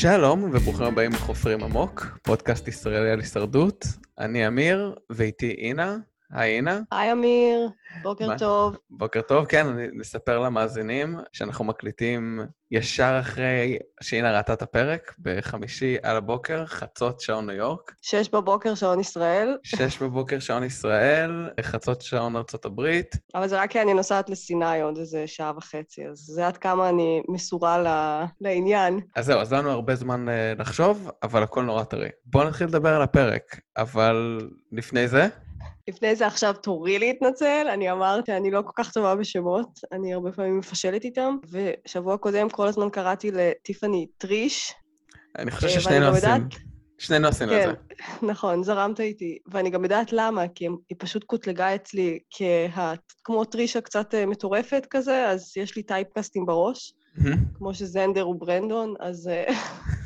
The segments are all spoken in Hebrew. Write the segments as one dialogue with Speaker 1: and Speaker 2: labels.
Speaker 1: שלום וברוכים הבאים לחופרים עמוק, פודקאסט ישראלי על הישרדות. אני אמיר, ואיתי אינה. היי אינה.
Speaker 2: היי אמיר, בוקר
Speaker 1: מה?
Speaker 2: טוב.
Speaker 1: בוקר טוב, כן, אני נספר למאזינים שאנחנו מקליטים ישר אחרי שאינה ראתה את הפרק, בחמישי על הבוקר, חצות שעון ניו יורק,
Speaker 2: שש בבוקר, שעון ישראל,
Speaker 1: שש בבוקר שעון ישראל, חצות שעון ארצות הברית.
Speaker 2: אבל זה רק כי אני נוסעת לסיני עוד איזה שעה וחצי, אז זה עד כמה אני מסורה ל... לעניין.
Speaker 1: אז זהו, אז לנו הרבה זמן אה, לחשוב, אבל הכל נורא טרי. בואו נתחיל לדבר על הפרק, אבל לפני זה,
Speaker 2: לפני זה עכשיו תורי להתנצל, אני אמרתי, אני לא כל כך טובה בשמות, אני הרבה פעמים מפשלת איתם, ושבוע קודם כל הזמן קראתי לטיפאני טריש.
Speaker 1: אני חושב
Speaker 2: אה,
Speaker 1: ששנינו עושים, שנינו עשינו את
Speaker 2: כן,
Speaker 1: זה.
Speaker 2: נכון, זרמת איתי. ואני גם יודעת למה, כי היא פשוט קוטלגה אצלי כהה... כמו טרישה קצת אה, מטורפת כזה, אז יש לי טייפקאסטים בראש. כמו שזנדר הוא ברנדון, אז...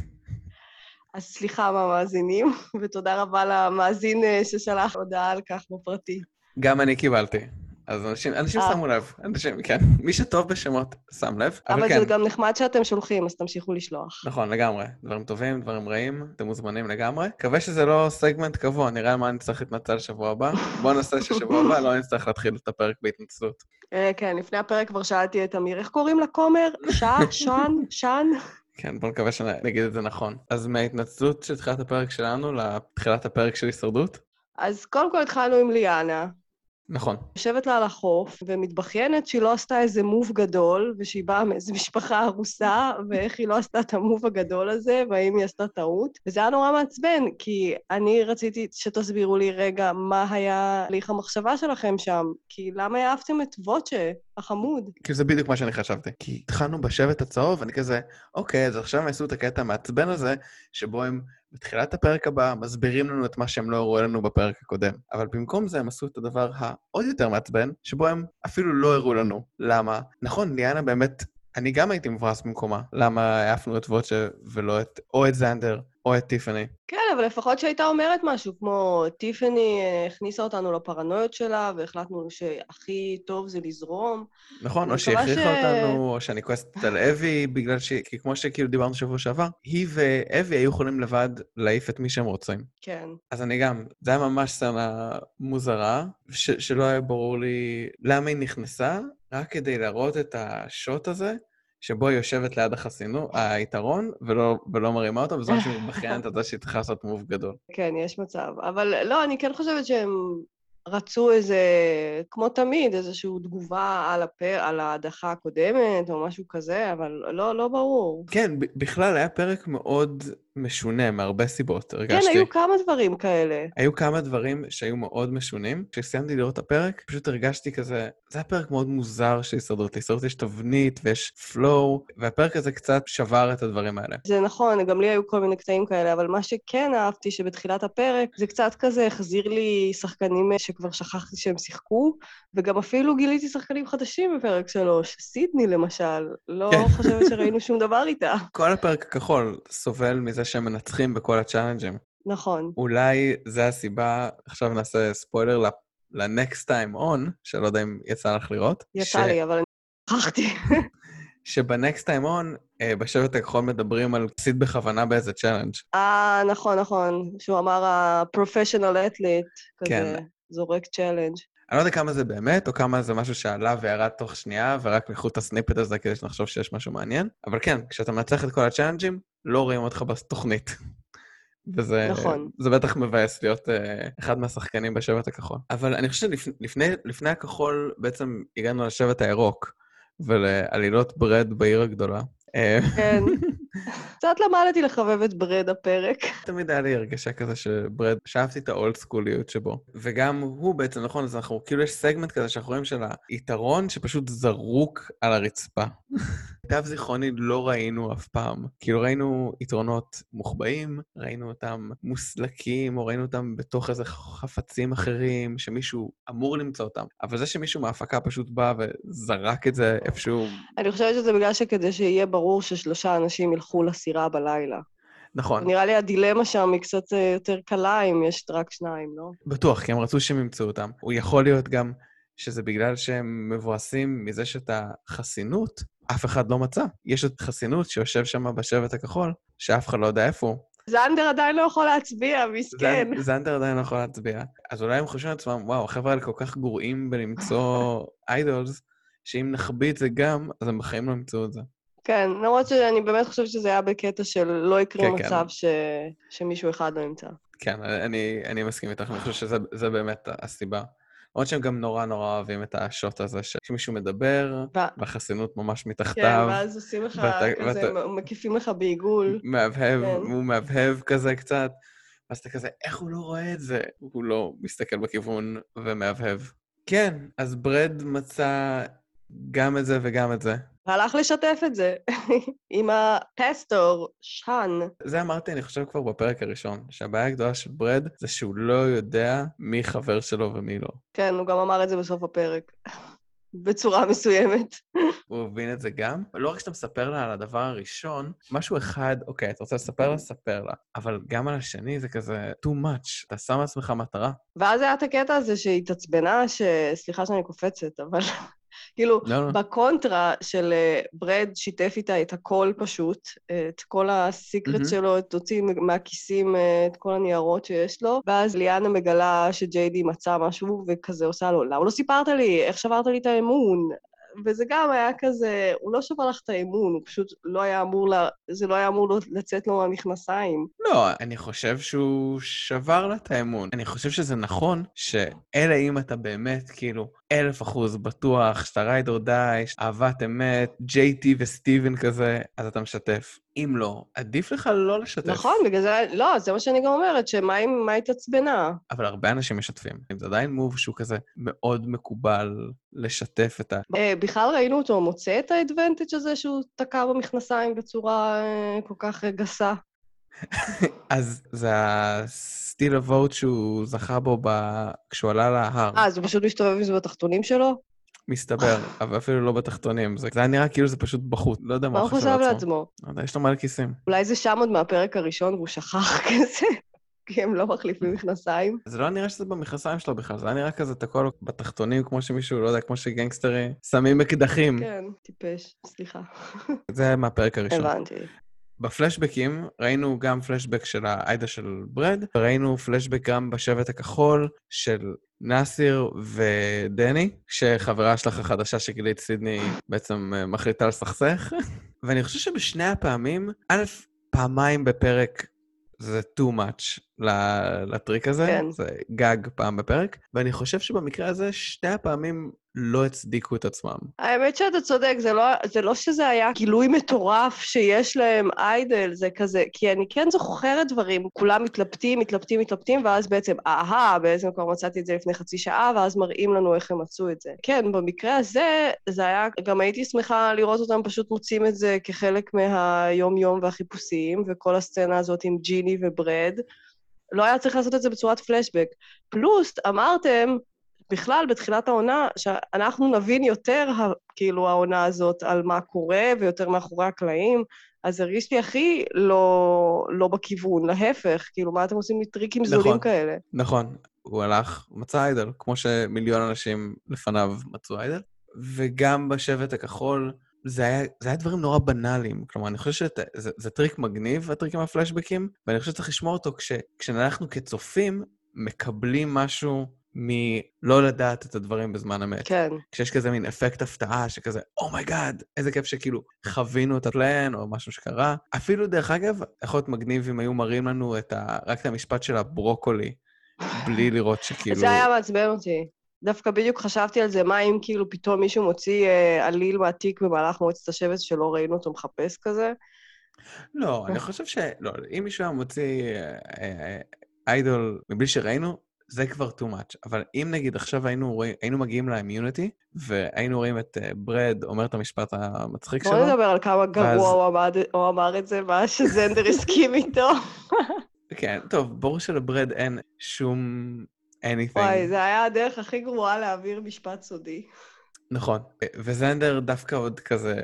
Speaker 2: אז סליחה מהמאזינים, ותודה רבה למאזין אה, ששלח הודעה על כך בפרטי.
Speaker 1: גם אני קיבלתי. אז אנשים, אנשים
Speaker 2: אה.
Speaker 1: שמו לב, אנשים, כן. מי שטוב בשמות, שם לב. אבל,
Speaker 2: אבל
Speaker 1: כן,
Speaker 2: זה גם נחמד שאתם שולחים, אז תמשיכו לשלוח.
Speaker 1: נכון, לגמרי. דברים טובים, דברים רעים, אתם מוזמנים לגמרי. מקווה שזה לא סגמנט קבוע, נראה על מה אני צריך להתנצל שבוע הבא. בואו נעשה ששבוע הבא לא נצטרך להתחיל את הפרק בהתנצלות.
Speaker 2: אה, כן, לפני הפרק כבר שאלתי את אמיר, איך קוראים לכומר? שעה? שן? שן?
Speaker 1: כן, בואו נקווה שנגיד את זה נכון. אז מההתנצלות של תחילת הפרק שלנו לתחילת הפרק של הישרדות?
Speaker 2: אז קודם כל התחלנו עם ליאנה,
Speaker 1: נכון.
Speaker 2: יושבת לה על החוף ומתבכיינת שהיא לא עשתה איזה מוב גדול, ושהיא באה מאיזו משפחה הרוסה, ואיך היא לא עשתה את המוב הגדול הזה, והאם היא עשתה טעות. וזה היה נורא מעצבן, כי אני רציתי שתסבירו לי רגע מה היה הליך המחשבה שלכם שם, כי למה העפתם את ווצ'ה, החמוד?
Speaker 1: כאילו זה בדיוק מה שאני חשבתי. כי התחלנו בשבט הצהוב, ואני כזה, אוקיי, אז עכשיו הם עשו את הקטע המעצבן הזה, שבו הם בתחילת הפרק הבא מסבירים לנו את מה שהם לא הראו לנו בפרק הקודם. אבל במקום זה הם עשו את הדבר העוד יותר מעצבן, שבו הם אפילו לא הראו לנו. למה? נכון, ליאנה באמת, אני גם הייתי מבואס במקומה. למה העפנו את ווצ'ה ולא את, או את זנדר, או את טיפאני.
Speaker 2: כן, אבל לפחות שהייתה אומרת משהו, כמו טיפני אה, הכניסה אותנו לפרנויות שלה, והחלטנו שהכי טוב זה לזרום.
Speaker 1: נכון, או שהיא הכריחה
Speaker 2: ש-
Speaker 1: אותנו, או שאני כועסת על אבי, בגלל ש... כי כמו שכאילו דיברנו שבוע שעבר, היא ואבי היו יכולים לבד להעיף את מי שהם רוצים.
Speaker 2: כן.
Speaker 1: אז אני גם, זה היה ממש סצנה מוזרה, ש... שלא היה ברור לי למה היא נכנסה, רק כדי להראות את השוט הזה, שבו היא יושבת ליד החסינות, היתרון, ולא, ולא מרימה אותו, בזמן שהיא מתבכיינת על זה שהיא צריכה לעשות מוב גדול.
Speaker 2: כן, יש מצב. אבל לא, אני כן חושבת שהם רצו איזה, כמו תמיד, איזושהי תגובה על, הפר, על ההדחה הקודמת, או משהו כזה, אבל לא, לא ברור.
Speaker 1: כן, בכלל היה פרק מאוד משונה מהרבה סיבות, הרגשתי.
Speaker 2: כן, היו כמה דברים כאלה.
Speaker 1: היו כמה דברים שהיו מאוד משונים. כשסיימתי לראות את הפרק, פשוט הרגשתי כזה, זה היה פרק מאוד מוזר של הישרדות. להישרדות יש תבנית ויש פלואו, והפרק הזה קצת שבר את הדברים האלה.
Speaker 2: זה נכון, גם לי היו כל מיני קטעים כאלה, אבל מה שכן אהבתי, שבתחילת הפרק, זה קצת כזה החזיר לי שחקנים שכבר שכחתי שהם שיחקו, וגם אפילו גיליתי שחקנים חדשים בפרק שלוש. סידני, למשל, לא
Speaker 1: כן.
Speaker 2: חושבת שראינו שום דבר איתה.
Speaker 1: כל הפרק הכחול סובל מזה שהם מנצחים בכל ה challenges.
Speaker 2: נכון.
Speaker 1: אולי זה הסיבה, עכשיו נעשה ספוילר ל-next time on, שלא יודע אם יצא לך לראות.
Speaker 2: יצא לי, אבל אני שכחתי.
Speaker 1: שב-next time on, אה, בשבט הכחול מדברים על סיד בכוונה באיזה challenge.
Speaker 2: אה, נכון, נכון. שהוא אמר ה-professional athlete, כזה,
Speaker 1: כן.
Speaker 2: זורק challenge.
Speaker 1: אני לא יודע כמה זה באמת, או כמה זה משהו שעלה וירד תוך שנייה, ורק לקחו את ה snippet הזה כדי שנחשוב שיש משהו מעניין. אבל כן, כשאתה מנצח את כל ה challenges, לא רואים אותך בתוכנית. וזה
Speaker 2: נכון.
Speaker 1: זה בטח מבאס להיות uh, אחד מהשחקנים בשבט הכחול. אבל אני חושב שלפני לפני, לפני הכחול בעצם הגענו לשבט הירוק, ולעלילות ברד בעיר הגדולה. אה,
Speaker 2: כן. קצת למדתי לחבב את ברד הפרק.
Speaker 1: תמיד היה לי הרגשה כזה שברד, שאהבתי את האולד סקוליות שבו. וגם הוא בעצם, נכון, אז אנחנו, כאילו יש סגמנט כזה שאנחנו רואים של היתרון שפשוט זרוק על הרצפה. מיטב זיכרוני לא ראינו אף פעם. כאילו ראינו יתרונות מוחבאים, ראינו אותם מוסלקים, או ראינו אותם בתוך איזה חפצים אחרים, שמישהו אמור למצוא אותם. אבל זה שמישהו מההפקה פשוט בא וזרק את זה איפשהו...
Speaker 2: אני חושבת שזה בגלל שכדי שיהיה ברור ששלושה אנשים ילכו לסירה בלילה.
Speaker 1: נכון,
Speaker 2: נראה לי הדילמה שם היא קצת אה, יותר קלה אם יש רק שניים, לא?
Speaker 1: בטוח, כי הם רצו שהם ימצאו אותם. הוא יכול להיות גם שזה בגלל שהם מבואסים מזה שאת החסינות אף אחד לא מצא. יש את חסינות שיושב שם בשבט הכחול, שאף אחד לא יודע איפה הוא.
Speaker 2: זנדר עדיין לא יכול להצביע, מסכן.
Speaker 1: זנ- זנדר עדיין לא יכול להצביע. אז אולי הם חושבים לעצמם, וואו, החבר'ה האלה כל כך גרועים בלמצוא איידולס, שאם נחביא את זה גם, אז הם בחיים לא ימצאו את זה.
Speaker 2: כן, למרות שאני באמת חושבת שזה היה בקטע של לא יקרה
Speaker 1: כן, כן.
Speaker 2: מצב ש... שמישהו אחד לא ימצא.
Speaker 1: כן, אני, אני מסכים איתך, אני חושב שזה זה באמת הסיבה. למרות שהם גם נורא נורא אוהבים את השוט הזה, שמישהו מדבר,
Speaker 2: ו-
Speaker 1: והחסינות ממש
Speaker 2: כן,
Speaker 1: מתחתיו,
Speaker 2: ואז עושים לך
Speaker 1: ואתה-
Speaker 2: כזה,
Speaker 1: ואתה-
Speaker 2: מקיפים לך בעיגול.
Speaker 1: מהבהב,
Speaker 2: כן.
Speaker 1: הוא מהבהב כזה קצת, ואז אתה כזה, איך הוא לא רואה את זה? הוא לא מסתכל בכיוון ומהבהב. כן, אז ברד מצא גם את זה וגם את זה.
Speaker 2: והלך לשתף את זה עם הפסטור, שאן.
Speaker 1: זה אמרתי, אני חושב, כבר בפרק הראשון, שהבעיה הגדולה של ברד זה שהוא לא יודע מי חבר שלו ומי לא.
Speaker 2: כן, הוא גם אמר את זה בסוף הפרק. בצורה מסוימת.
Speaker 1: הוא הבין את זה גם. לא רק שאתה מספר לה על הדבר הראשון, משהו אחד, אוקיי, אתה רוצה לספר לה, ספר לה. אבל גם על השני זה כזה too much. אתה שם לעצמך מטרה.
Speaker 2: ואז היה את הקטע הזה שהיא התעצבנה, ש... סליחה שאני קופצת, אבל כאילו,
Speaker 1: לא, לא.
Speaker 2: בקונטרה של אה, ברד שיתף איתה את הכל פשוט, את כל הסיקרט
Speaker 1: מהמם.
Speaker 2: שלו, את הוציא מהכיסים אה, את כל הניירות שיש לו, ואז ליאנה מגלה שג'יידי מצא משהו, וכזה עושה לו, למה לא סיפרת לי? איך שברת לי את האמון? וזה גם היה כזה, הוא לא שבר לך את האמון, הוא פשוט לא היה אמור, לה, זה לא היה אמור לצאת לו מהמכנסיים.
Speaker 1: לא, אני חושב שהוא שבר לה את האמון. אני חושב שזה נכון שאלה אם אתה באמת, כאילו, אלף אחוז בטוח שאתה ride or die, אהבת אמת, JT וסטיבן כזה, אז אתה משתף. אם לא, עדיף לך לא לשתף.
Speaker 2: נכון, בגלל זה, לא, זה מה שאני גם אומרת, שמה אם, מה התעצבנה?
Speaker 1: אבל הרבה אנשים משתפים. זה עדיין move שהוא כזה מאוד מקובל לשתף את ה...
Speaker 2: אה, בכלל ראינו אותו מוצא את ה advantage הזה שהוא תקע במכנסיים בצורה אה, כל כך אה, גסה.
Speaker 1: אז זה הסטיל הווט שהוא זכה בו ב... כשהוא עלה להר.
Speaker 2: אה, אז הוא פשוט מסתובב עם זה בתחתונים שלו?
Speaker 1: מסתבר, אבל אפילו לא בתחתונים. זה זה היה נראה כאילו זה פשוט בחוץ. לא יודע מה
Speaker 2: הוא חשב לעצמו?
Speaker 1: לא יש לו מלא כיסים.
Speaker 2: אולי זה שם עוד מהפרק הראשון והוא שכח כזה, כי הם לא מחליפים מכנסיים.
Speaker 1: זה לא נראה שזה במכנסיים שלו בכלל, זה היה נראה כזה תקוע לו בתחתונים, כמו שמישהו, לא יודע, כמו שגנגסטרים שמים אקדחים.
Speaker 2: כן, טיפש, סליחה.
Speaker 1: זה מהפרק הראשון.
Speaker 2: הבנתי.
Speaker 1: בפלשבקים ראינו גם פלשבק של האיידה של ברד, וראינו פלשבק גם בשבט הכחול של נאסיר ודני, שחברה שלך החדשה שגילית סידני בעצם אה, מחליטה לסכסך. ואני חושב שבשני הפעמים, א', פעמיים בפרק זה too much לטריק הזה,
Speaker 2: כן.
Speaker 1: זה גג פעם בפרק, ואני חושב שבמקרה הזה שתי הפעמים לא הצדיקו את עצמם.
Speaker 2: האמת שאתה צודק, זה לא, זה לא שזה היה גילוי מטורף שיש להם איידל, זה כזה, כי אני כן זוכרת דברים, כולם מתלבטים, מתלבטים, מתלבטים, ואז בעצם, אהה, בעצם כבר מצאתי את זה לפני חצי שעה, ואז מראים לנו איך הם מצאו את זה. כן, במקרה הזה, זה היה, גם הייתי שמחה לראות אותם פשוט מוצאים את זה כחלק מהיום-יום והחיפושים, וכל הסצנה הזאת עם ג'יני וברד. לא היה צריך לעשות את זה בצורת פלשבק. פלוס, אמרתם, בכלל, בתחילת העונה, שאנחנו נבין יותר, כאילו, העונה הזאת, על מה קורה, ויותר מאחורי הקלעים, אז הרגיש לי הכי לא, לא בכיוון, להפך, כאילו, מה אתם עושים לי טריקים
Speaker 1: נכון.
Speaker 2: זולים כאלה?
Speaker 1: נכון, הוא הלך, מצא idol, כמו שמיליון אנשים לפניו מצאו idol. וגם בשבט הכחול, זה היה, זה היה דברים נורא בנאליים. כלומר, אני חושב שזה זה טריק מגניב, הטריק עם הפלשבקים, ואני חושב שצריך לשמור אותו כש, כשאנחנו כצופים מקבלים משהו מלדעת את הדברים בזמן אמת.
Speaker 2: כן.
Speaker 1: כשיש כזה מין אפקט הפתעה, שכזה, oh my god, איזה כיף שכאילו חווינו את ה plan, או משהו שקרה. אפילו, דרך אגב, יכול להיות מגניב אם היו מראים לנו את ה... רק את המשפט של הברוקולי, בלי לראות שכאילו...
Speaker 2: זה היה מעצבן אותי. דווקא בדיוק חשבתי על זה, מה אם כאילו פתאום מישהו מוציא אה, איידול מהתיק במהלך מועצת השבט שלא ראינו אותו מחפש כזה?
Speaker 1: לא, אני חושב ש... לא, אם מישהו היה מוציא אה, אה, איידול מבלי שראינו, זה כבר too much. אבל אם נגיד עכשיו היינו, רואים, היינו מגיעים לאמיוניטי, והיינו רואים את אה, ברד אומר את המשפט המצחיק
Speaker 2: בוא
Speaker 1: שלו,
Speaker 2: נדבר על כמה גרוע
Speaker 1: ואז-
Speaker 2: הוא עמד- הוא אמר את זה, מה שזנדר הסכים איתו.
Speaker 1: כן, טוב, ברור שלברד אין שום anything.
Speaker 2: וואי, זה היה הדרך הכי גרועה להעביר משפט סודי.
Speaker 1: נכון, וזנדר דווקא עוד כזה...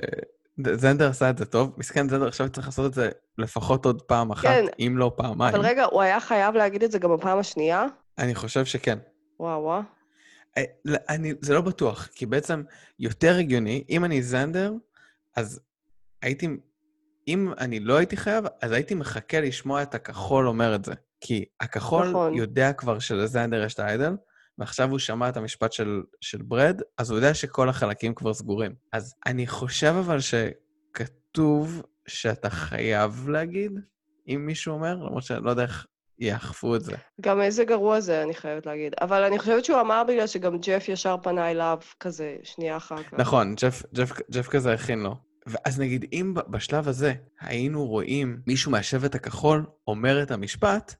Speaker 1: זנדר עשה את זה טוב, מסכן זנדר עכשיו צריך לעשות את זה לפחות עוד פעם אחת,
Speaker 2: כן.
Speaker 1: אם לא פעמיים.
Speaker 2: אבל רגע, הוא היה חייב להגיד את זה גם בפעם השנייה?
Speaker 1: אני חושב שכן.
Speaker 2: וואו, וואו.
Speaker 1: אה, לא, אני, זה לא בטוח, כי בעצם יותר הגיוני, אם אני זנדר, אז הייתי, אם אני לא הייתי חייב, אז הייתי מחכה לשמוע את הכחול אומר את זה. כי הכחול
Speaker 2: נכון.
Speaker 1: יודע כבר שלזנדר יש את האיידל, ועכשיו הוא שמע את המשפט של, של ברד, אז הוא יודע שכל החלקים כבר סגורים. אז אני חושב אבל שכתוב שאתה חייב להגיד, אם מישהו אומר, למרות שאני לא יודע איך יאכפו את זה.
Speaker 2: גם איזה גרוע זה, אני חייבת להגיד. אבל אני חושבת שהוא אמר בגלל שגם ג'ף ישר פנה אליו כזה, שנייה אחר כך.
Speaker 1: נכון, ג'ף, ג'ף, ג'ף כזה הכין לו. ואז נגיד, אם בשלב הזה היינו רואים מישהו מהשבט הכחול אומר את המשפט,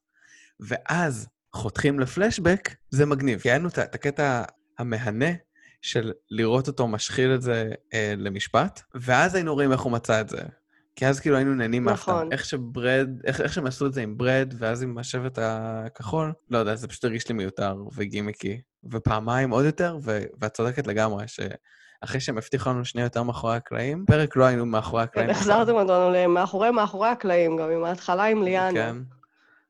Speaker 1: ואז חותכים לפלשבק, זה מגניב. כי היה לנו את ה- את הקטע המהנה של לראות אותו משחיל את זה אה, למשפט, ואז היינו רואים איך הוא מצא את זה. כי אז כאילו היינו נהנים מההפתעה.
Speaker 2: נכון.
Speaker 1: איך שברד, איך, איך שהם עשו את זה עם ברד, ואז עם השבט הכחול, לא יודע, זה פשוט הרגיש לי מיותר וגימיקי. ופעמיים עוד יותר, ו- ואת צודקת לגמרי, שאחרי שהם הבטיחו לנו שנייה יותר מאחורי הקלעים, פרק לא היינו מאחורי הקלעים.
Speaker 2: החזרתם אותנו למאחורי מאחורי הקלעים, גם עם ההתחלה עם ליאנה.
Speaker 1: כן.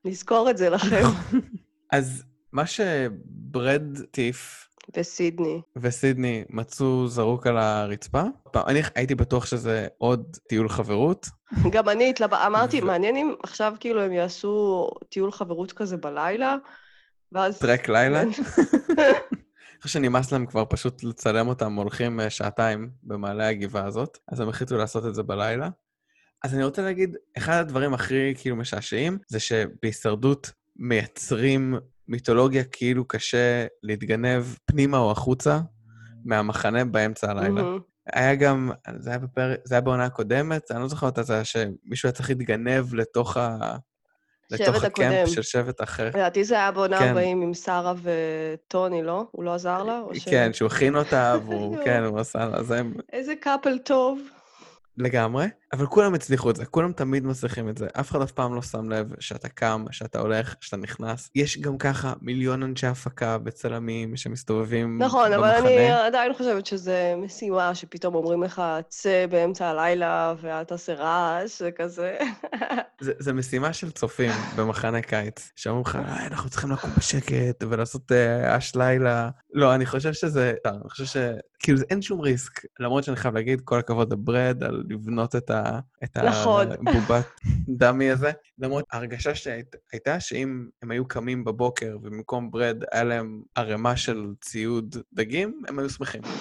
Speaker 2: נזכור את זה לכם.
Speaker 1: אז מה שברד טיף
Speaker 2: וסידני.
Speaker 1: וסידני מצאו זרוק על הרצפה, אני הייתי בטוח שזה עוד טיול חברות.
Speaker 2: גם אני התלבט... אמרתי,
Speaker 1: ו-
Speaker 2: מעניין אם עכשיו כאילו הם יעשו טיול חברות כזה בלילה, ואז...
Speaker 1: טרק לילה. אני חושב שנמאס להם כבר פשוט לצלם אותם הולכים אה, שעתיים במעלה הגבעה הזאת, אז הם החליטו לעשות את זה בלילה. אז אני רוצה להגיד, אחד הדברים הכי כאילו משעשעים, זה שבהישרדות מייצרים מיתולוגיה כאילו קשה להתגנב פנימה או החוצה מהמחנה באמצע הלילה.
Speaker 2: מהמם.
Speaker 1: היה גם, זה היה בפרק, זה היה בעונה הקודמת, אני לא זוכר מתי זה היה, שמישהו היה צריך להתגנב לתוך ה... לתוך הקמפ
Speaker 2: הקודם.
Speaker 1: של שבט אחר.
Speaker 2: לדעתי זה היה בעונה
Speaker 1: כן.
Speaker 2: 40 עם שרה וטוני, לא? הוא לא עזר לה? ש-
Speaker 1: כן, שהוא הכין אותה, והוא. כן, הוא עשה לה, זה
Speaker 2: איזה קאפל טוב.
Speaker 1: לגמרי. אבל כולם הצליחו את זה, כולם תמיד מצליחים את זה. אף אחד אף פעם לא שם לב שאתה קם, שאתה הולך, שאתה נכנס. יש גם ככה מיליון אנשי הפקה וצלמים שמסתובבים
Speaker 2: נכון, אבל
Speaker 1: במחנה.
Speaker 2: אני עדיין חושבת שזה משימה שפתאום אומרים לך, צא באמצע הלילה ואל תעשה רעש, זה כזה.
Speaker 1: זה, זה משימה של צופים במחנה קיץ, שאומרים לך, "אה, אנחנו צריכים לקום בשקט ולעשות אה, אש לילה. לא, אני חושב שזה... אני חושב ש... כאילו, אין שום ריסק. למרות שאני חייב להגיד, כל הכבוד לברד על לבנות את, ה, את. הבובת דמי הזה. למרות, ההרגשה שהייתה שאם הם היו קמים בבוקר ובמקום ברד היה להם ערימה של ציוד דגים, הם היו שמחים.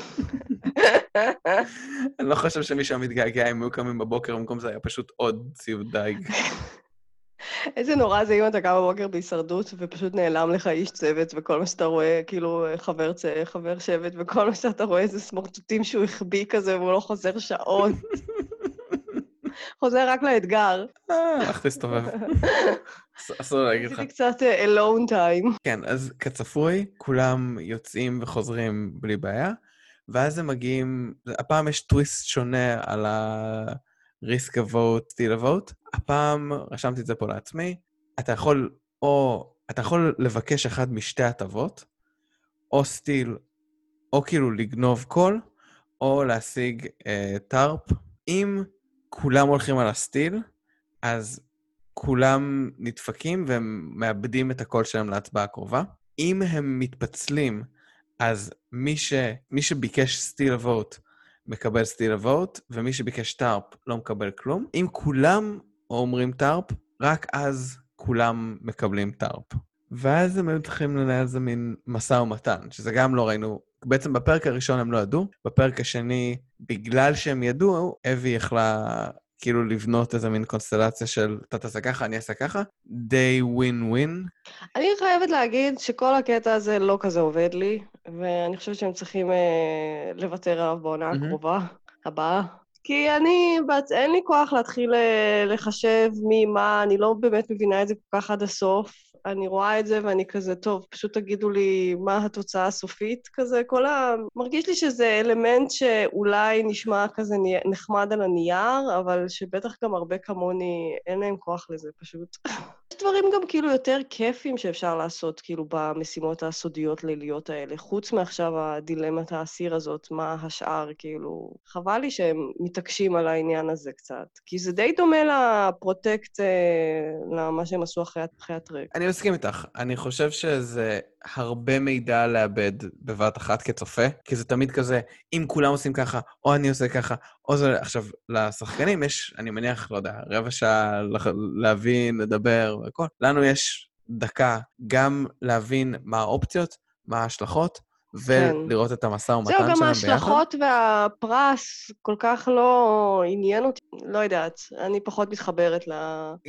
Speaker 1: אני לא חושב שמישהו מתגעגע אם היו קמים בבוקר, במקום זה היה פשוט עוד ציוד דייג.
Speaker 2: איזה נורא זה אם אתה קם בבוקר בהישרדות ופשוט נעלם לך איש צוות וכל מה שאתה רואה, כאילו חבר, צ... חבר שבט, וכל מה שאתה רואה זה סמרטוטים שהוא החביא כזה והוא לא חוזר שעות. חוזר רק לאתגר.
Speaker 1: אה, הלך להסתובב. אס- אסור להגיד לך.
Speaker 2: עשיתי קצת אה, alone time.
Speaker 1: כן, אז כצפוי, כולם יוצאים וחוזרים בלי בעיה, ואז הם מגיעים, הפעם יש טוויסט שונה על ה-risk a vote, steal a vote. הפעם, רשמתי את זה פה לעצמי, אתה יכול, או, אתה יכול לבקש אחד משתי הטבות, או סטיל, או כאילו לגנוב קול, או להשיג אה, tarp. אם כולם הולכים על ה steel, אז כולם נדפקים והם מאבדים את הקול שלהם להצבעה הקרובה. אם הם מתפצלים, אז מי, ש... מי שביקש steel wool מקבל steel wool, ומי שביקש tarp לא מקבל כלום. אם כולם אומרים tarp, רק אז כולם מקבלים tarp. ואז הם היו צריכים לנהל איזה מין משא ומתן, שזה גם לא ראינו. בעצם בפרק הראשון הם לא ידעו, בפרק השני, בגלל שהם ידעו, אבי יכלה כאילו לבנות איזה מין קונסטלציה של אתה תעשה ככה, אני אעשה ככה, די ווין ווין.
Speaker 2: אני חייבת להגיד שכל הקטע הזה לא כזה עובד לי, ואני חושבת שהם צריכים אה, לוותר עליו בעונה
Speaker 1: מהמם.
Speaker 2: הקרובה, הבאה. כי אני, בת, אין לי כוח להתחיל אה, לחשב מי מה, אני לא באמת מבינה את זה כל כך עד הסוף. אני רואה את זה ואני כזה, טוב, פשוט תגידו לי מה התוצאה הסופית כזה, כל ה... מרגיש לי שזה אלמנט שאולי נשמע כזה נחמד על הנייר, אבל שבטח גם הרבה כמוני אין להם כוח לזה פשוט. יש דברים גם כאילו יותר כיפים שאפשר לעשות, כאילו, במשימות הסודיות ליליות האלה, חוץ מעכשיו הדילמת האסיר הזאת, מה השאר, כאילו... חבל לי שהם מתעקשים על העניין הזה קצת, כי זה די דומה לפרוטקט, אה, למה שהם עשו אחרי הטרק.
Speaker 1: אני מסכים איתך. אני חושב שזה הרבה מידע לאבד בבת אחת כצופה, כי זה תמיד כזה, אם כולם עושים ככה, או אני עושה ככה, או זה... עכשיו, לשחקנים יש, אני מניח, לא יודע, רבע שעה להבין, לדבר והכל. לנו יש דקה גם להבין מה האופציות, מה ההשלכות. ולראות את המשא ומתן שלהם
Speaker 2: זהו,
Speaker 1: ביחד.
Speaker 2: גם ההשלכות והפרס כל כך לא עניין אותי, לא יודעת, אני פחות מתחברת ל...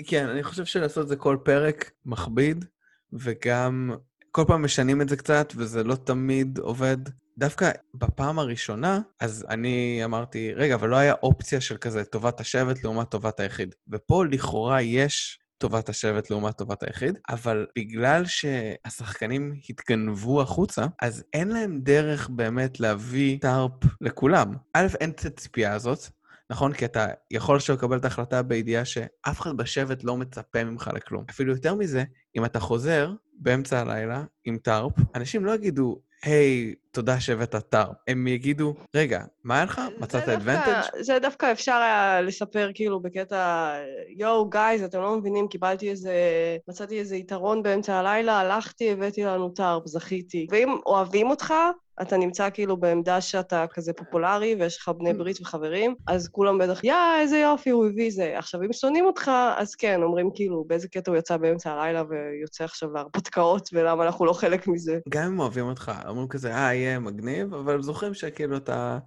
Speaker 1: כן, אני חושב שלעשות את זה כל פרק מכביד, וגם כל פעם משנים את זה קצת, וזה לא תמיד עובד. דווקא בפעם הראשונה, אז אני אמרתי, רגע, אבל לא היה אופציה של כזה טובת השבט לעומת טובת היחיד. ופה לכאורה יש טובת השבט לעומת טובת היחיד, אבל בגלל שהשחקנים התגנבו החוצה, אז אין להם דרך באמת להביא טארפ לכולם. א', אין את הציפייה הזאת, נכון? כי אתה יכול עכשיו לקבל את ההחלטה בידיעה שאף אחד בשבט לא מצפה ממך לכלום. אפילו יותר מזה, אם אתה חוזר באמצע הלילה עם טארפ, אנשים לא יגידו, היי, תודה שהבאת טארפ. הם יגידו, רגע, מה היה לך? מצאת אדוונטג'?
Speaker 2: זה דווקא אפשר היה לספר כאילו בקטע, יואו, גייז, אתם לא מבינים, קיבלתי איזה... מצאתי איזה יתרון באמצע הלילה, הלכתי, הבאתי לנו טארפ, זכיתי. ואם אוהבים אותך, אתה נמצא כאילו בעמדה שאתה כזה פופולרי ויש לך בני ברית וחברים, אז כולם בטח, יא, איזה יופי, הוא הביא זה. עכשיו, אם שונאים אותך, אז כן, אומרים כאילו, באיזה קטע הוא יצא באמצע הלילה ויוצא עכשיו להרפתקאות, ולמה אנחנו לא חלק מזה.
Speaker 1: גם אם אוהבים אותך, אומרים כזה, אה, יהיה מגניב, אבל זוכרים שכאילו אתה,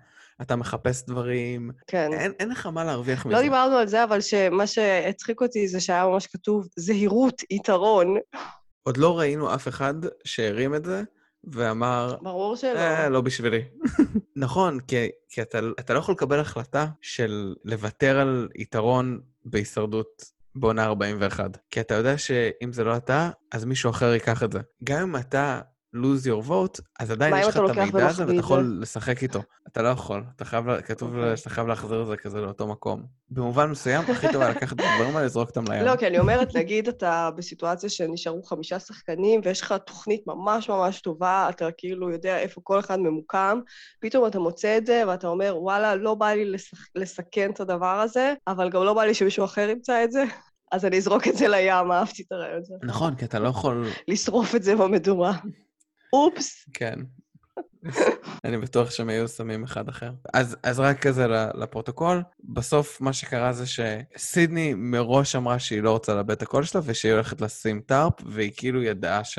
Speaker 1: אתה מחפש דברים,
Speaker 2: כן.
Speaker 1: אין, אין לך מה להרוויח מזה.
Speaker 2: לא דיברנו על זה, אבל שמה שהצחיק אותי זה שהיה ממש כתוב, זהירות, יתרון.
Speaker 1: עוד לא ראינו אף אחד שהרים את זה ואמר,
Speaker 2: ברור שלא.
Speaker 1: אה, לא בשבילי. נכון, כי, כי אתה, אתה לא יכול לקבל החלטה של לוותר על יתרון בהישרדות בעונה 41. כי אתה יודע שאם זה לא אתה, אז מישהו אחר ייקח את זה. גם אם אתה lose your vote, אז עדיין יש לך את המידע הזה ואתה? יכול לשחק איתו. אתה לא יכול, אתה חייב, כתוב
Speaker 2: אוקיי.
Speaker 1: שאתה חייב להחזיר את זה כזה לאותו מקום. במובן מסוים, הכי טוב היה לקחת את הדברים האלה, לזרוק אותם לים.
Speaker 2: לא, כי אני אומרת, נגיד אתה בסיטואציה שנשארו חמישה שחקנים ויש לך תוכנית ממש ממש טובה, אתה כאילו יודע איפה כל אחד ממוקם, פתאום אתה מוצא את זה ואתה אומר, וואלה, לא בא לי. לסכן את הדבר הזה, אבל גם לא בא לי שמישהו אחר ימצא את זה, אז אני אזרוק את זה לים, אהבתי את הרעיון הזה.
Speaker 1: נכון, כי אתה לא יכול...
Speaker 2: לשרוף את זה במדורה. אופס.
Speaker 1: כן. אני בטוח שהם היו שמים אחד אחר. אז, אז רק כזה לפרוטוקול, בסוף מה שקרה זה שסידני מראש אמרה שהיא לא רוצה לאבד את הקול שלה ושהיא הולכת לשים טארפ, והיא כאילו ידעה ש...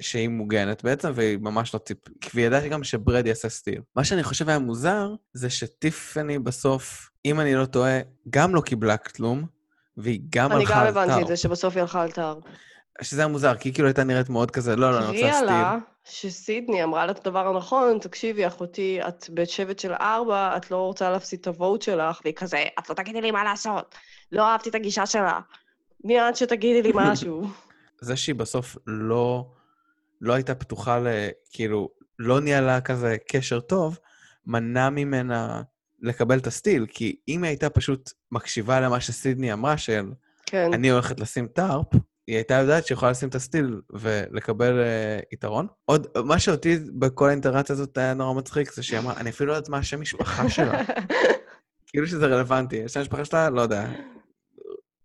Speaker 1: שהיא מוגנת בעצם, והיא ממש לא ציפ... והיא ידעה גם שברד יעשה סטיל. מה שאני חושב היה מוזר, זה שטיפני בסוף, אם אני לא טועה, גם לא קיבלה כלום, והיא גם
Speaker 2: אני
Speaker 1: הלכה
Speaker 2: גם
Speaker 1: על
Speaker 2: הבנתי את
Speaker 1: טארפ.
Speaker 2: זה, שבסוף היא הלכה על טאר.
Speaker 1: שזה היה מוזר, כי היא כאילו הייתה נראית מאוד כזה, לא, לא, אני רוצה
Speaker 2: הפריע
Speaker 1: סטיל.
Speaker 2: לה שסידני אמרה לה את הדבר הנכון, תקשיבי, אחותי, את בשבט של ארבע, את לא רוצה להפסיד את הוואט שלך, והיא כזה, את לא תגידי לי מה לעשות. לא אהבתי את הגישה שלה. מי את שתגידי לי משהו?
Speaker 1: זה שהיא בסוף לא, לא הייתה פתוחה ל... כאילו, לא ניהלה כזה קשר טוב, מנע ממנה לקבל את הסטיל, כי אם היא הייתה פשוט מקשיבה למה שסידני אמרה, של
Speaker 2: כן.
Speaker 1: אני הולכת לשים טארפ, היא הייתה יודעת שהיא יכולה לשים את הסטיל ולקבל uh, יתרון. עוד, מה שאותי בכל האינטראציה הזאת היה נורא מצחיק, זה שהיא אמרה, אני אפילו לא יודעת מה השם משפחה שלה. כאילו שזה רלוונטי. השם משפחה שלה, לא יודע.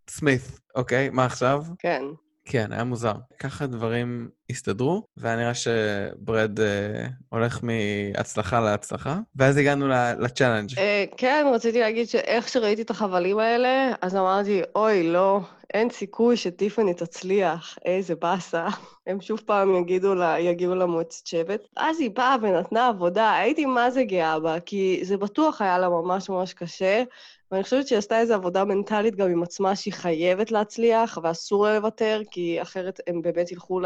Speaker 1: סמית, אוקיי? מה עכשיו?
Speaker 2: כן.
Speaker 1: כן, היה מוזר. ככה דברים הסתדרו, והיה נראה שברד אה, הולך מהצלחה להצלחה, ואז הגענו לצ'אלנג'.
Speaker 2: אה, כן, רציתי להגיד שאיך שראיתי את החבלים האלה, אז אמרתי, אוי, לא, אין סיכוי שטיפני תצליח, איזה באסה. הם שוב פעם יגידו לה, יגיעו למועצת שבט. אז היא באה ונתנה עבודה, הייתי מה זה גאה בה, כי זה בטוח היה לה ממש ממש קשה, ואני חושבת שהיא עשתה איזו עבודה מנטלית גם עם עצמה שהיא חייבת להצליח, ואסור לה לוותר, כי אחרת הם באמת ילכו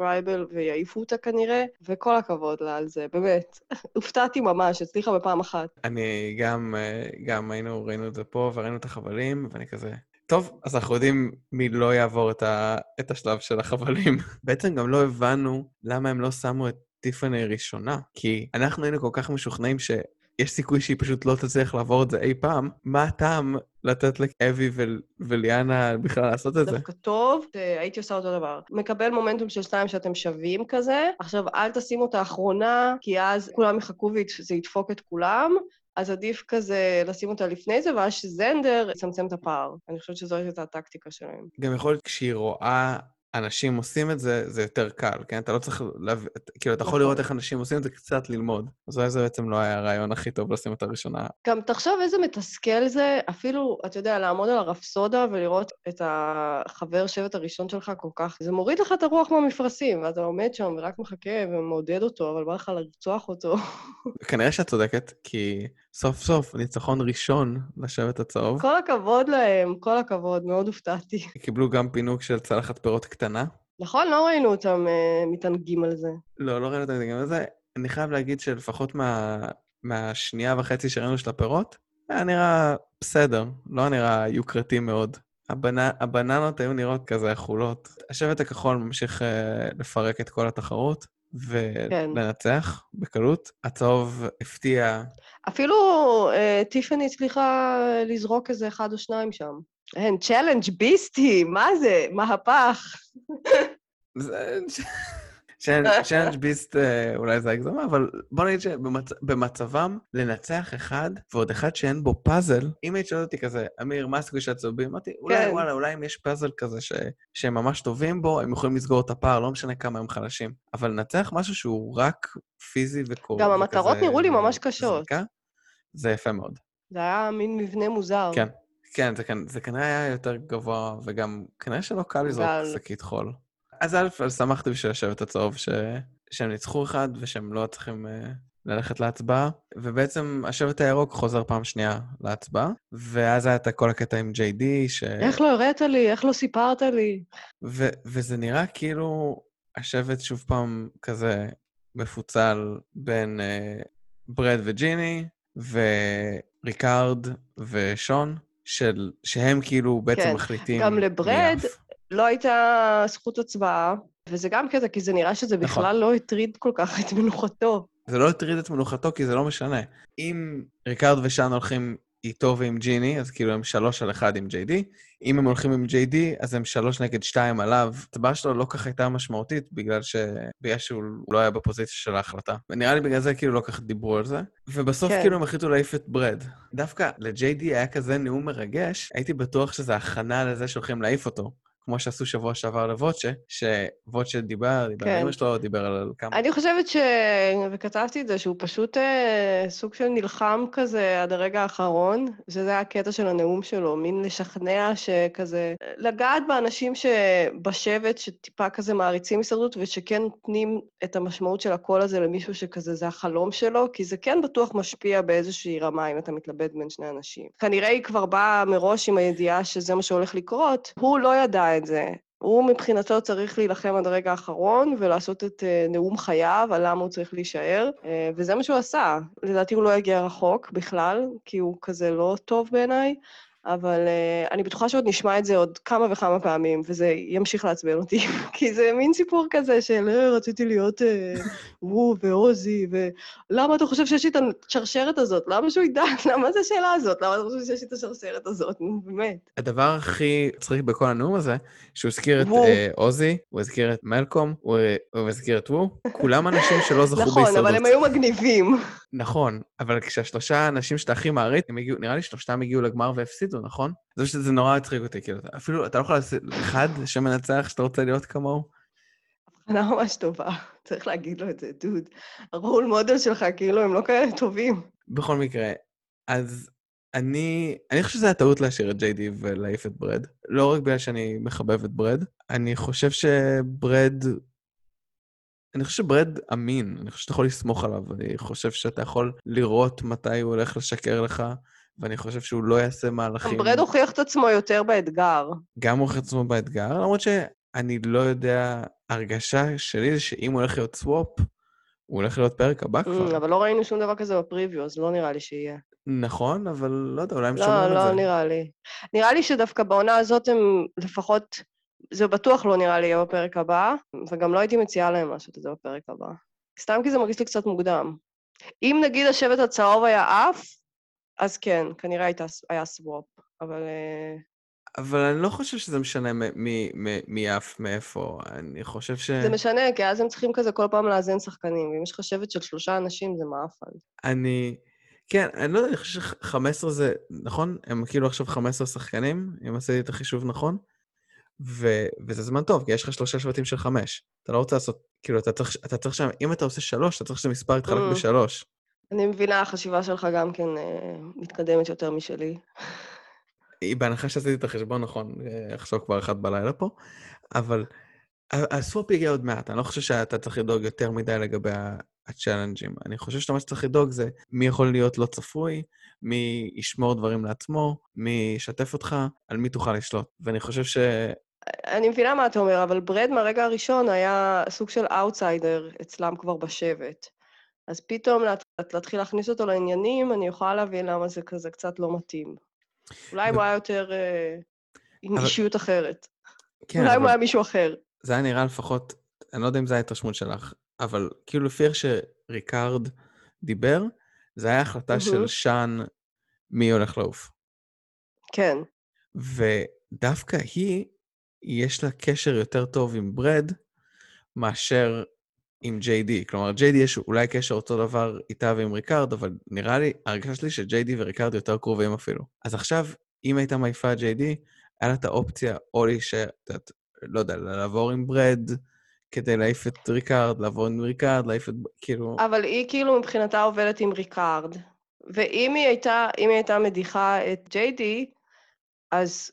Speaker 2: לטרייבל ויעיפו אותה כנראה, וכל הכבוד לה על זה, באמת. הופתעתי ממש, הצליחה בפעם אחת.
Speaker 1: אני גם, אה, גם היינו, ראינו את זה פה, וראינו את החבלים, ואני כזה... טוב, אז אנחנו יודעים מי לא יעבור את, ה, את השלב של החבלים. בעצם גם לא הבנו למה הם לא שמו את טיפני ראשונה, כי אנחנו היינו כל כך משוכנעים שיש סיכוי שהיא פשוט לא תצליח לעבור את זה אי פעם, מה הטעם לתת לאבי ול- וליאנה בכלל לעשות את זה?
Speaker 2: דווקא טוב, אה, הייתי עושה אותו דבר. מקבל מומנטום של שתיים שאתם שווים כזה, עכשיו אל תשימו את האחרונה, כי אז כולם יחכו וזה ידפוק את כולם, אז עדיף כזה לשים אותה לפני זה, ואז שזנדר יצמצם את הפער. אני חושבת שזו הייתה הטקטיקה שלהם.
Speaker 1: גם יכול להיות כשהיא רואה אנשים עושים את זה, זה יותר קל, כן? אתה לא צריך להב... כאילו, אתה יכול
Speaker 2: נכון.
Speaker 1: לראות איך אנשים עושים את זה, קצת ללמוד. אז אולי זה בעצם לא היה הרעיון הכי טוב לשים את הראשונה.
Speaker 2: גם תחשוב איזה מתסכל זה, אפילו, אתה יודע, לעמוד על הרפסודה ולראות את החבר שבט הראשון שלך כל כך... זה מוריד לך את הרוח מהמפרשים, ואתה עומד שם ורק מחכה ומעודד אותו, אבל בא לך לרצוח אותו.
Speaker 1: כנראה שאת צודקת, כי סוף סוף ניצחון ראשון לשבט הצהוב.
Speaker 2: כל הכבוד להם, כל הכבוד, מאוד הופתעתי.
Speaker 1: קיבלו גם פינוק של צלחת פירות קטנה.
Speaker 2: נכון, לא ראינו אותם אה, מתענגים על זה.
Speaker 1: לא, לא ראינו את גם הזה. אני חייב להגיד שלפחות מה, מהשנייה וחצי שראינו של הפירות, היה נראה בסדר, לא נראה יוקרתי מאוד. הבנ... הבננות היו נראות כזה חולות. השבט הכחול ממשיך uh, לפרק את כל התחרות
Speaker 2: כן.
Speaker 1: ולנצח בקלות. הצהוב הפתיע.
Speaker 2: אפילו אה, טיפני הצליחה לזרוק איזה אחד או שניים שם. אין, challenge beasty, מה זה? מהפך.
Speaker 1: זה- challenge beast אה, אולי זה הגזמה, אבל בוא נגיד שבמצבם לנצח אחד, ועוד אחד שאין בו פאזל, אם היית שואלת אותי כזה, אמיר, מה הסיכוי של הצהובים? אמרתי, אולי,
Speaker 2: כן.
Speaker 1: וואלה, אולי אם יש פאזל כזה ש... שהם ממש טובים בו, הם יכולים לסגור את הפער, לא משנה כמה הם חלשים. אבל לנצח משהו שהוא רק פיזי וקור...
Speaker 2: גם המטרות נראו לי ממש קשות.
Speaker 1: זה יפה מאוד.
Speaker 2: זה היה מין מבנה מוזר.
Speaker 1: כן. כן, זה, כנ- זה כנראה היה יותר גבוה, וגם כנראה שלא קל לזרוק. שקית חול. אז א', שמחתי בשביל השבט הצהוב ש... שהם ניצחו אחד ושהם לא צריכים uh, ללכת להצבעה, ובעצם השבט הירוק חוזר פעם שנייה להצבעה, ואז היה את כל הקטע עם JD, ש...
Speaker 2: איך לא הראת לי? איך לא סיפרת לי?
Speaker 1: ו- וזה נראה כאילו השבט שוב פעם כזה מפוצל בין uh, ברד וג'יני, וריקארד ושון, של, שהם כאילו בעצם
Speaker 2: כן,
Speaker 1: מחליטים
Speaker 2: גם לברד. לא הייתה זכות הצבעה, וזה גם קטע, כי זה נראה שזה
Speaker 1: נכון.
Speaker 2: בכלל לא הטריד כל כך את מנוחתו.
Speaker 1: זה לא הטריד את מנוחתו, כי זה לא משנה. אם ריקארד ושאן הולכים איתו ועם ג'יני, אז כאילו הם שלוש על אחד עם JD. אם הם הולכים עם JD, אז הם שלוש נגד שתיים עליו. ההצבעה שלו לא כך הייתה משמעותית, בגלל, ש... בגלל שהוא לא היה בפוזיציה של ההחלטה. ונראה לי בגלל זה כאילו לא כך דיברו על זה. ובסוף
Speaker 2: כן.
Speaker 1: כאילו הם החליטו להעיף את ברד. דווקא ל-JD היה כזה נאום מרגש, הייתי בטוח שזה הכנה לזה שהולכים להעיף אותו. כמו שעשו שבוע שעבר לווצ'ה, שווצ'ה דיבר, דיבר על
Speaker 2: כן.
Speaker 1: אמא שלו, דיבר על כמה...
Speaker 2: אני חושבת ש... וכתבתי את זה, שהוא פשוט אה, סוג של נלחם כזה עד הרגע האחרון, שזה היה הקטע של הנאום שלו, מין לשכנע שכזה... לגעת באנשים שבשבט, שטיפה כזה מעריצים הישרדות, ושכן נותנים את המשמעות של הקול הזה למישהו שכזה זה החלום שלו, כי זה כן בטוח משפיע באיזושהי רמה אם אתה מתלבט בין שני אנשים. כנראה היא כבר באה מראש עם הידיעה שזה מה שהולך לקרות, הוא לא ידע את זה. הוא מבחינתו צריך להילחם עד הרגע האחרון ולעשות את אה, נאום חייו על למה הוא צריך להישאר, אה, וזה מה שהוא עשה. לדעתי הוא לא יגיע רחוק בכלל, כי הוא כזה לא טוב בעיניי, אבל uh, אני בטוחה שעוד נשמע את זה עוד כמה וכמה פעמים, וזה ימשיך לעצבן אותי, כי זה מין סיפור כזה של "אה, רציתי להיות uh, רו ועוזי, ולמה אתה חושב שיש לי את השרשרת הזאת? למה שהוא ידע? למה זה השאלה הזאת? למה אתה חושב שיש לי את השרשרת הזאת? נו, באמת.
Speaker 1: הדבר הכי צריך בכל הנאום הזה, שהוא הזכיר את
Speaker 2: וו.
Speaker 1: אה, עוזי, הוא הזכיר את מלקום, הוא הוא הזכיר את וו, כולם אנשים שלא זכו
Speaker 2: נכון,
Speaker 1: בהישרדות.
Speaker 2: אבל הם היו מגניבים.
Speaker 1: נכון, אבל כשהשלושה האנשים שאתה הכי מעריץ, נראה לי שלושתם הגיעו לגמר והפסידו, נכון? זה שזה נורא הצחיק אותי, כאילו, אפילו, אתה לא יכול לעשות אחד שמנצח שאתה רוצה להיות כמוהו?
Speaker 2: הבחנה ממש טובה, צריך להגיד לו את זה, דוד. הרול מודל שלך, כאילו, הם לא כאלה טובים.
Speaker 1: בכל מקרה, אז אני, אני חושב שזה היה טעות להשאיר את ג'יי די ולהעיף את ברד. לא רק בגלל שאני מחבב את ברד, אני חושב שברד... אני חושב שברד אמין, אני חושב שאתה יכול לסמוך עליו, אני חושב שאתה יכול לראות מתי הוא הולך לשקר לך, ואני חושב שהוא לא יעשה מהלכים...
Speaker 2: ברד הוכיח את עצמו יותר באתגר.
Speaker 1: גם הוכיח את עצמו באתגר, למרות שאני לא יודע, ההרגשה שלי זה שאם הוא הולך להיות סוואפ, הוא הולך להיות פרק הבא כבר.
Speaker 2: Mm, אבל לא ראינו שום דבר כזה בפריוויו, אז לא נראה לי שיהיה.
Speaker 1: נכון, אבל לא יודע, אולי הם שומעים
Speaker 2: לא,
Speaker 1: את
Speaker 2: לא
Speaker 1: זה.
Speaker 2: נראה לי. נראה לי שדווקא בעונה הזאת הם לפחות, זה בטוח לא נראה לי יהיה בפרק הבא, וגם לא הייתי מציעה להם לעשות את זה בפרק הבא. סתם כי זה מרגיש לי קצת מוקדם. אם נגיד השבט הצהוב היה עף, אז כן, כנראה הייתה, היה סוואפ, אבל... אה,
Speaker 1: אבל אני לא חושב שזה משנה מי- מי- מי עף מאיפה. אני חושב ש...
Speaker 2: זה משנה, כי אז הם צריכים כזה כל פעם לאזן שחקנים, ואם יש לך שבט של שלושה אנשים, זה מעפן.
Speaker 1: אני... כן, אני לא יודע, אני חושב ש-15 זה... נכון? הם כאילו עכשיו 15 שחקנים, אם עשיתי את החישוב נכון? ו- וזה זמן טוב, כי יש לך שלושה שבטים של חמש. אתה לא רוצה לעשות, כאילו, אתה צריך, אתה צריך שם, אם אתה עושה שלוש, אתה צריך שהמספר יתחלק
Speaker 2: Mm.
Speaker 1: בשלוש.
Speaker 2: אני מבינה, החשיבה שלך גם כן אה, מתקדמת יותר משלי.
Speaker 1: היא בהנחה שעשיתי את החשבון נכון, אה, עכשיו כבר אחת בלילה פה, אבל הסוואפ יגיע עוד מעט, אני לא חושב שאתה צריך לדאוג יותר מדי לגבי הצ'אלנג'ים. אני חושב שמה שצריך לדאוג זה מי יכול להיות לא צפוי, מי ישמור דברים לעצמו, מי ישתף אותך, על מי תוכל לשלוט. ואני חושב ש...
Speaker 2: אני מבינה מה אתה אומר, אבל ברד מהרגע הראשון היה סוג של אאוטסיידר אצלם כבר בשבט. אז פתאום להתחיל להכניס אותו לעניינים, אני יכולה להבין למה זה כזה קצת לא מתאים. אולי אם הוא היה יותר אה, עם אישיות אחרת.
Speaker 1: כן,
Speaker 2: אולי אם הוא היה מישהו אחר.
Speaker 1: זה היה נראה לפחות, אני לא יודע אם זו ההתרשמות שלך, אבל כאילו לפי איך שריקארד דיבר, זה היה החלטה של. שאן מי הולך לעוף.
Speaker 2: כן.
Speaker 1: ודווקא היא, יש לה קשר יותר טוב עם ברד מאשר עם די. כלומר, די יש אולי קשר אותו דבר איתה ועם ריקארד, אבל נראה לי, ההרגשה שלי JD וריקארד יותר קרובים אפילו. אז עכשיו, אם הייתה מעיפה JD, היה לה את האופציה או להישאר, את יודעת, לא יודע, לעבור עם ברד כדי להעיף את ריקארד, לעבור עם ריקארד, להעיף את... כאילו...
Speaker 2: אבל היא כאילו מבחינתה עובדת עם ריקארד, ואם היא הייתה, אם היא הייתה מדיחה את JD, אז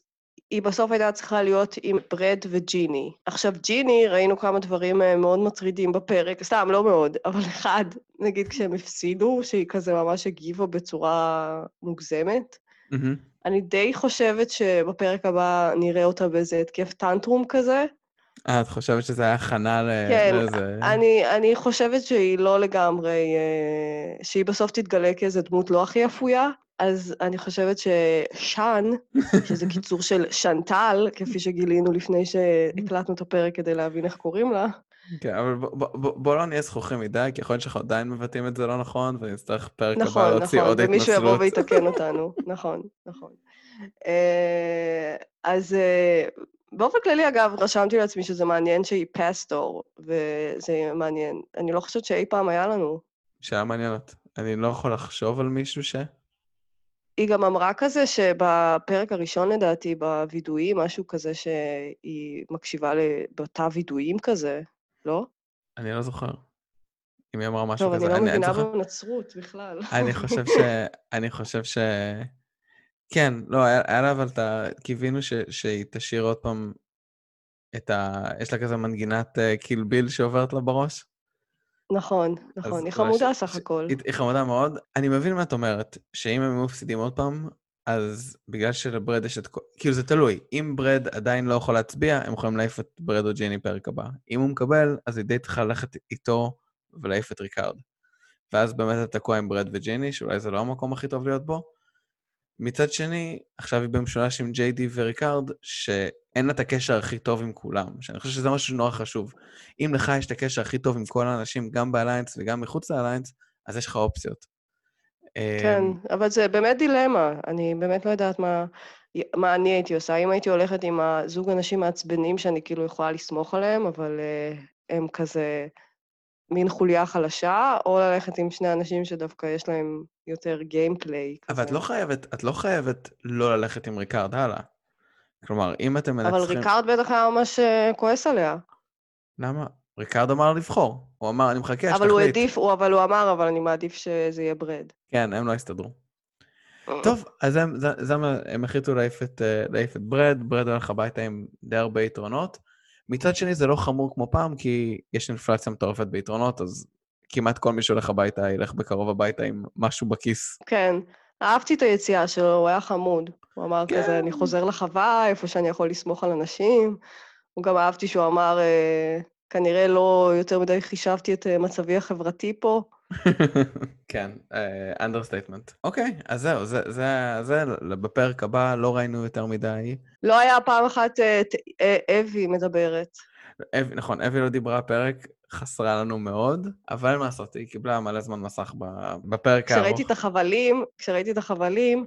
Speaker 2: היא בסוף הייתה צריכה להיות עם ברד וג'יני. עכשיו, ג'יני, ראינו כמה דברים אה, מאוד מטרידים בפרק, סתם, לא מאוד, אבל אחד, נגיד כשהם הפסידו, שהיא כזה ממש הגיבה בצורה מוגזמת.
Speaker 1: מהמם.
Speaker 2: אני די חושבת שבפרק הבא נראה אותה באיזה התקף טנטרום כזה.
Speaker 1: אה, את חושבת שזה היה הכנה ל...
Speaker 2: כן,
Speaker 1: לאיזה...
Speaker 2: אני, אני חושבת שהיא לא לגמרי, אה, שהיא בסוף תתגלה כאיזה דמות לא הכי אפויה, אז אני חושבת ששאן, שזה קיצור של שנטל, כפי שגילינו לפני שהקלטנו את הפרק כדי להבין איך קוראים לה,
Speaker 1: כן, אבל בוא, לא נהיה זכוכים מדי, כי יכול להיות שאנחנו עדיין מבטאים את זה לא נכון, ונצטרך פרק הבא
Speaker 2: נכון,
Speaker 1: להוציא
Speaker 2: נכון,
Speaker 1: עוד
Speaker 2: ומישהו יבוא
Speaker 1: התנצלות.
Speaker 2: ויתקן אותנו, נכון, נכון. אה, אז אה, באופן כללי, אגב, רשמתי לעצמי שזה מעניין שהיא פסטור, וזה מעניין. אני לא חושבת שאי פעם היה לנו.
Speaker 1: שאלה מעניינת. אני לא יכול לחשוב על מישהו ש...
Speaker 2: היא גם אמרה כזה שבפרק הראשון, לדעתי, בווידואים, משהו כזה שהיא מקשיבה בתא וידואים כזה, לא?
Speaker 1: אני לא זוכר. אם היא אמרה משהו
Speaker 2: טוב,
Speaker 1: כזה.
Speaker 2: אני לא מבינה בנצרות בכלל.
Speaker 1: אני חושב ש... אני חושב ש... כן, לא, היה, היה לה אבל את ה... קיווינו ש... שהיא תשאיר עוד פעם את ה... יש לה כזה מנגינת uh, קיל ביל שעוברת לה בראש.
Speaker 2: נכון, נכון, היא חמודה סך הכל.
Speaker 1: היא, חמודה מאוד. אני מבין מה את אומרת, שאם הם מפסידים עוד פעם, אז בגלל שלברד יש את. כאילו זה תלוי. אם ברד עדיין לא יכול להצביע, הם יכולים להעיף את ברד או ג'יני פרק הבא. אם הוא מקבל, אז היא די צריכה ללכת איתו ולהעיף את ריקארד. ואז באמת אתה תקוע עם ברד וג'יני, שאולי זה לא המקום הכי טוב להיות בו. מצד שני, עכשיו היא במשולש עם JD וריקארד, שאין לה את הקשר הכי טוב עם כולם, שאני חושב שזה משהו נורא חשוב. אם לך יש את הקשר הכי טוב עם כל האנשים, גם ב alliance וגם מחוץ ל alliance, אז יש לך אופציות.
Speaker 2: כן,
Speaker 1: אמ,
Speaker 2: אבל זה באמת דילמה. אני באמת לא יודעת מה, מה אני הייתי עושה. אם הייתי הולכת עם הזוג אנשים מעצבנים שאני כאילו יכולה לסמוך עליהם, אבל uh, הם כזה מין חוליה חלשה, או ללכת עם שני אנשים שדווקא יש להם יותר gameplay.
Speaker 1: אבל את לא חייבת, את לא חייבת לא ללכת עם ריקארד הלאה. כלומר, אם אתם מנצחים...
Speaker 2: אבל ריקארד בטח היה ממש אה, כועס עליה.
Speaker 1: למה? ריקארד אמר לבחור. הוא אמר, אני מחכה,
Speaker 2: אבל הוא
Speaker 1: שתחליט.
Speaker 2: העדיף, הוא- אבל הוא אמר, אבל אני מעדיף שזה יהיה ברד.
Speaker 1: כן, הם לא הסתדרו. טוב, אז הם, זה, זה, הם החליטו להעיף את, אה, להעיף את ברד, ברד הולך הביתה עם די הרבה יתרונות. מצד שני זה לא חמור כמו פעם, כי יש אינפלציה מטורפת ביתרונות, אז כמעט כל מי שהולך הביתה ילך בקרוב הביתה עם משהו בכיס.
Speaker 2: כן, אהבתי את היציאה שלו, הוא היה חמוד. הוא אמר
Speaker 1: כן.
Speaker 2: כזה, אני חוזר לחווה, איפה שאני יכול לסמוך על אנשים. הוא גם אהבתי שהוא אמר, אה, כנראה לא יותר מדי חישבתי את אה, מצבי החברתי פה.
Speaker 1: כן, understatement. אוקיי, אז זהו, זה, זה, זה, בפרק הבא לא ראינו יותר מדי.
Speaker 2: לא היה פעם אחת אה, את אה, אבי מדברת.
Speaker 1: אבי, נכון, אבי לא דיברה פרק, חסרה לנו מאוד, אבל מה לעשות, היא קיבלה מלא זמן מסך בפרק הארוך.
Speaker 2: כשראיתי את החבלים, כשראיתי את החבלים,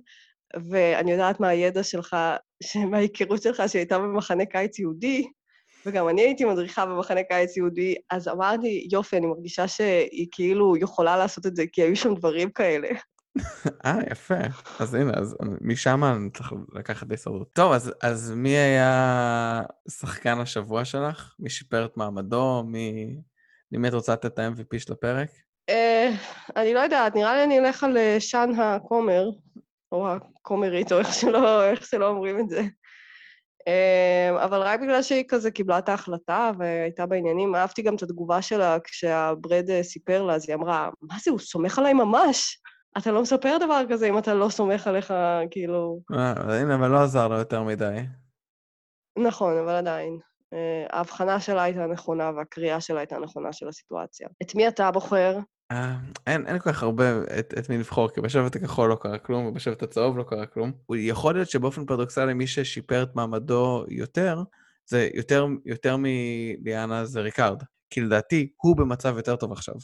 Speaker 2: ואני יודעת מהידע שלך, מההיכרות שלך שהיא הייתה במחנה קיץ יהודי, וגם אני הייתי מדריכה במחנה קיץ יהודי, אז אמרתי, יופי, אני מרגישה שהיא כאילו יכולה לעשות את זה, כי היו שם דברים כאלה.
Speaker 1: אה, יפה. אז הנה, אז משם אני צריך לקחת את ההישרדות. טוב, אז, אז מי היה שחקן השבוע שלך? מי שיפר את מעמדו? מי... למי את רוצה לתת את ה-MVP של הפרק?
Speaker 2: אה, אני לא יודעת, נראה לי אני אלך על אה, שאן הכומר, או הכומרית, או איך שלא, איך שלא אומרים את זה. אה, אבל רק בגלל שהיא כזה קיבלה את ההחלטה והייתה בעניינים, אהבתי גם את התגובה שלה כשהברד סיפר לה, אז היא אמרה, מה זה, הוא סומך עליי ממש. אתה לא מספר דבר כזה אם אתה לא סומך עליך, כאילו...
Speaker 1: אה, הנה, אבל לא עזר לו יותר מדי.
Speaker 2: נכון, אבל עדיין. אה, ההבחנה שלה הייתה נכונה והקריאה שלה הייתה נכונה של הסיטואציה. את מי אתה בוחר?
Speaker 1: אה, אין, אין כל כך הרבה את, את מי לבחור, כי בשבט הכחול לא קרה כלום, ובשבט הצהוב לא קרה כלום. יכול להיות שבאופן פרדוקסלי מי ששיפר את מעמדו יותר, זה יותר, יותר מליאנה זה ריקארד. כי לדעתי הוא במצב יותר טוב עכשיו.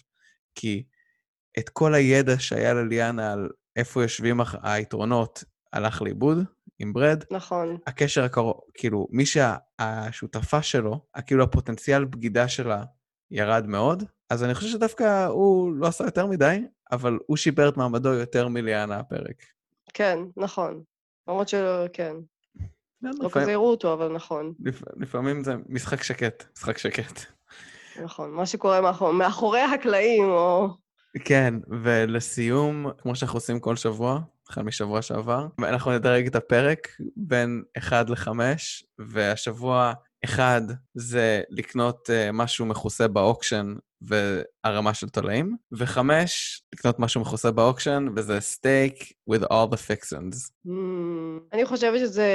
Speaker 1: כי את כל הידע שהיה לליאנה על איפה יושבים היתרונות הלך לאיבוד עם ברד.
Speaker 2: נכון.
Speaker 1: הקשר הקרוב, כאילו, מי שהשותפה שלו, כאילו הפוטנציאל בגידה שלה ירד מאוד, אז אני חושב שדווקא הוא לא עשה יותר מדי, אבל הוא שיפר את מעמדו יותר מליאנה הפרק.
Speaker 2: כן, נכון. למרות שכן. לא כזה הראו אותו, אבל נכון.
Speaker 1: לפעמים זה משחק שקט, משחק שקט.
Speaker 2: נכון, מה שקורה מאחורי הקלעים, או...
Speaker 1: כן, ולסיום, כמו שאנחנו עושים כל שבוע, החל משבוע שעבר, אנחנו נדרג את הפרק בין 1 ל-5, והשבוע 1 זה לקנות uh, משהו מכוסה ב auction והרמה של תולעים, ו-5, לקנות משהו מכוסה ב auction, וזה סטייק with all the fixins.
Speaker 2: Mm, אני חושבת שזה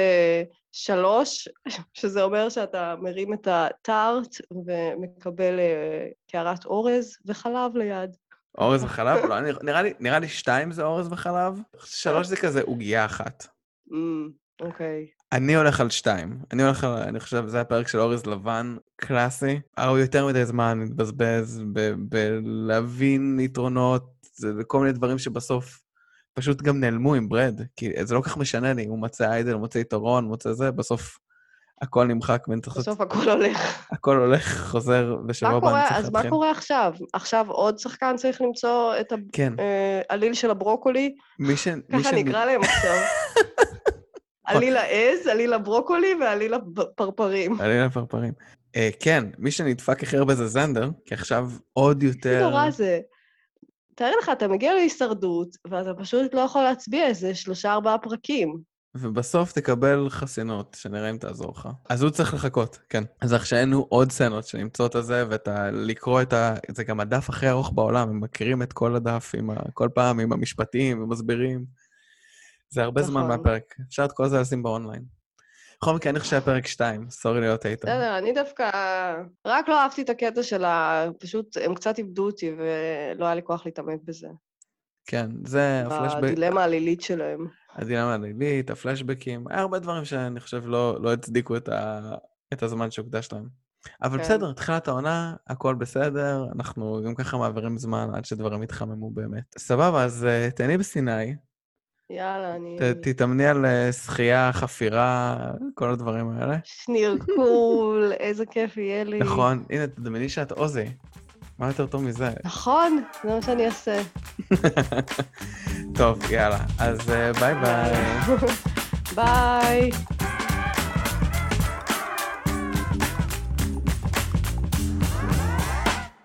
Speaker 2: שלוש, שזה אומר שאתה מרים את הטארט ומקבל uh, קערת אורז וחלב ליד.
Speaker 1: אורז וחלב? לא, נראה לי, נראה לי שתיים זה אורז וחלב, שלוש זה כזה עוגייה אחת.
Speaker 2: אוקיי.
Speaker 1: אני הולך על שתיים. אני הולך על, אני חושב, זה הפרק של אורז לבן, קלאסי. הוא יותר מדי זמן מתבזבז בלהבין יתרונות, וכל מיני דברים שבסוף פשוט גם נעלמו עם ברד. כי זה לא כל כך משנה לי, הוא מוצא איידל, הוא מוצא יתרון, מוצא זה, בסוף הכל נמחק.
Speaker 2: בסוף הכל הולך.
Speaker 1: הכל הולך, חוזר, ושבוע הבא אני צריך
Speaker 2: להתחיל. אז מה קורה עכשיו? עכשיו עוד שחקן צריך למצוא את
Speaker 1: כן.
Speaker 2: העליל אה, של הברוקולי?
Speaker 1: מי ש...
Speaker 2: ככה נקרא להם עכשיו. עליל העז, עליל הברוקולי ועליל הפרפרים.
Speaker 1: עליל הפרפרים. אה, כן, מי שנדפק הכי הרבה זה זנדר, כי עכשיו עוד יותר...
Speaker 2: איזה נורא זה. תאר לך, אתה מגיע להישרדות, ואתה פשוט לא יכול להצביע איזה שלושה-ארבעה פרקים.
Speaker 1: ובסוף תקבל חסינות, שנראה אם תעזור לך. אז הוא צריך לחכות, כן. אז עכשיו עוד סצנות שנמצאות את זה, ואתה לקרוא את ה... זה גם הדף הכי ארוך בעולם, הם מכירים את כל הדף, ה... כל פעם עם המשפטים ומסבירים. זה הרבה נכון. זמן מהפרק. אפשר את כל זה לשים באונליין. בכל מקרה, אני חושב שהפרק 2, סורי להיות איתו.
Speaker 2: בסדר, אני דווקא... רק לא אהבתי את הקטע של ה... פשוט, הם קצת איבדו אותי, ולא היה לי כוח להתעמק בזה.
Speaker 1: כן, זה הפלשבק...
Speaker 2: הדילמה העלילית שלהם.
Speaker 1: הדילמה העלילית, הפלשבקים, היה הרבה דברים שאני חושב לא, לא הצדיקו את, ה... את הזמן שהוקדש להם. אבל כן. בסדר, תחילת העונה, הכל בסדר, אנחנו גם ככה מעבירים זמן עד שדברים יתחממו באמת. סבבה, אז uh, תהני בסיני.
Speaker 2: יאללה, אני... ת,
Speaker 1: תתאמני על uh, שחייה, חפירה, כל הדברים האלה.
Speaker 2: שנירקול, איזה כיף יהיה לי.
Speaker 1: נכון, הנה, תדמייני שאת עוזי. מה יותר טוב מזה?
Speaker 2: נכון, זה מה שאני אעשה.
Speaker 1: טוב, יאללה. אז ביי ביי.
Speaker 2: ביי.